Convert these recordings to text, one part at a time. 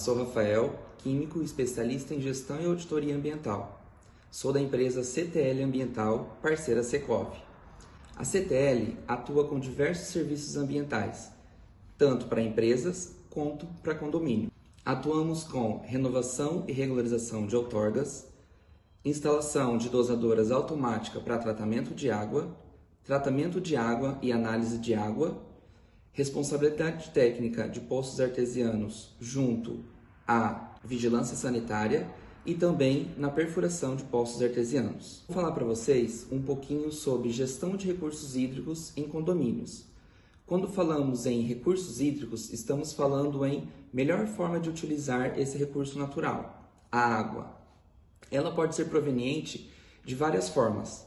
Sou Rafael, químico especialista em gestão e auditoria ambiental. Sou da empresa CTL Ambiental, parceira Secov. A CTL atua com diversos serviços ambientais, tanto para empresas quanto para condomínio. Atuamos com renovação e regularização de outorgas, instalação de dosadoras automática para tratamento de água, tratamento de água e análise de água, responsabilidade técnica de poços artesianos junto à vigilância sanitária e também na perfuração de poços artesianos. Vou falar para vocês um pouquinho sobre gestão de recursos hídricos em condomínios. Quando falamos em recursos hídricos, estamos falando em melhor forma de utilizar esse recurso natural, a água. Ela pode ser proveniente de várias formas.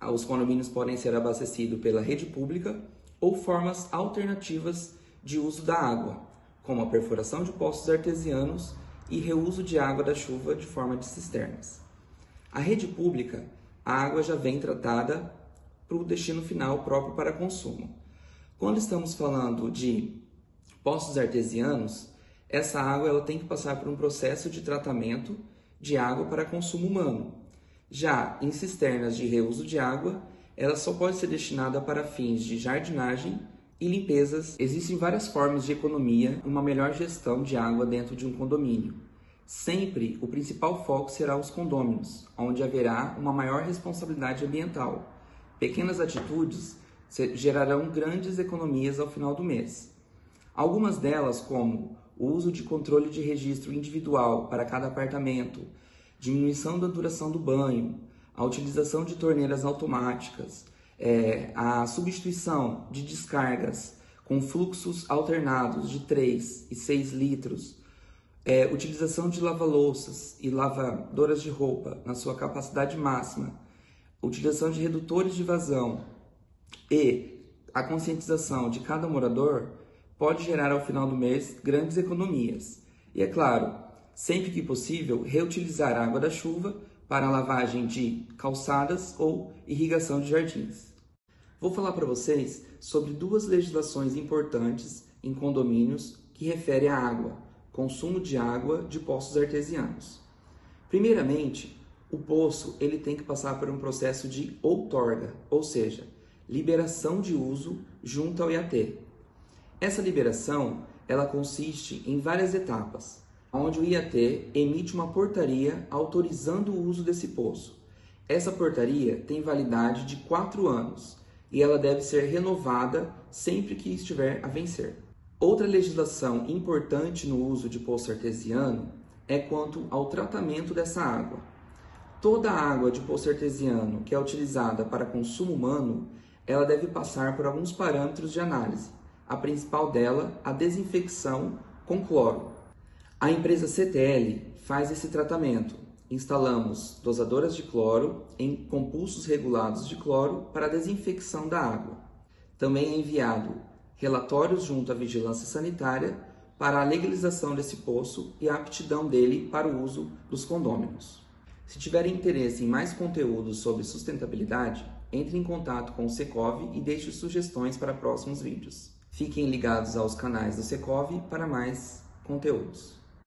Os condomínios podem ser abastecidos pela rede pública ou formas alternativas de uso da água, como a perfuração de poços artesianos e reuso de água da chuva de forma de cisternas. A rede pública, a água já vem tratada para o destino final próprio para consumo. Quando estamos falando de poços artesianos, essa água ela tem que passar por um processo de tratamento de água para consumo humano. Já em cisternas de reuso de água, ela só pode ser destinada para fins de jardinagem e limpezas. Existem várias formas de economia e uma melhor gestão de água dentro de um condomínio. Sempre o principal foco será os condôminos, onde haverá uma maior responsabilidade ambiental. Pequenas atitudes gerarão grandes economias ao final do mês. Algumas delas, como o uso de controle de registro individual para cada apartamento, diminuição da duração do banho, a utilização de torneiras automáticas, é, a substituição de descargas com fluxos alternados de 3 e 6 litros, é, utilização de lava-louças e lavadoras de roupa na sua capacidade máxima, utilização de redutores de vazão e a conscientização de cada morador pode gerar ao final do mês grandes economias. E é claro, sempre que possível, reutilizar a água da chuva para a lavagem de calçadas ou irrigação de jardins. Vou falar para vocês sobre duas legislações importantes em condomínios que referem à água, consumo de água de poços artesianos. Primeiramente, o poço ele tem que passar por um processo de outorga, ou seja, liberação de uso junto ao IAT. Essa liberação ela consiste em várias etapas onde o IAT emite uma portaria autorizando o uso desse poço. Essa portaria tem validade de quatro anos e ela deve ser renovada sempre que estiver a vencer. Outra legislação importante no uso de poço artesiano é quanto ao tratamento dessa água. Toda água de poço artesiano que é utilizada para consumo humano, ela deve passar por alguns parâmetros de análise. A principal dela, a desinfecção com cloro. A empresa CTL faz esse tratamento. Instalamos dosadoras de cloro em compulsos regulados de cloro para desinfecção da água. Também é enviado relatórios junto à vigilância sanitária para a legalização desse poço e a aptidão dele para o uso dos condôminos. Se tiverem interesse em mais conteúdos sobre sustentabilidade, entre em contato com o Secov e deixe sugestões para próximos vídeos. Fiquem ligados aos canais do Secov para mais conteúdos.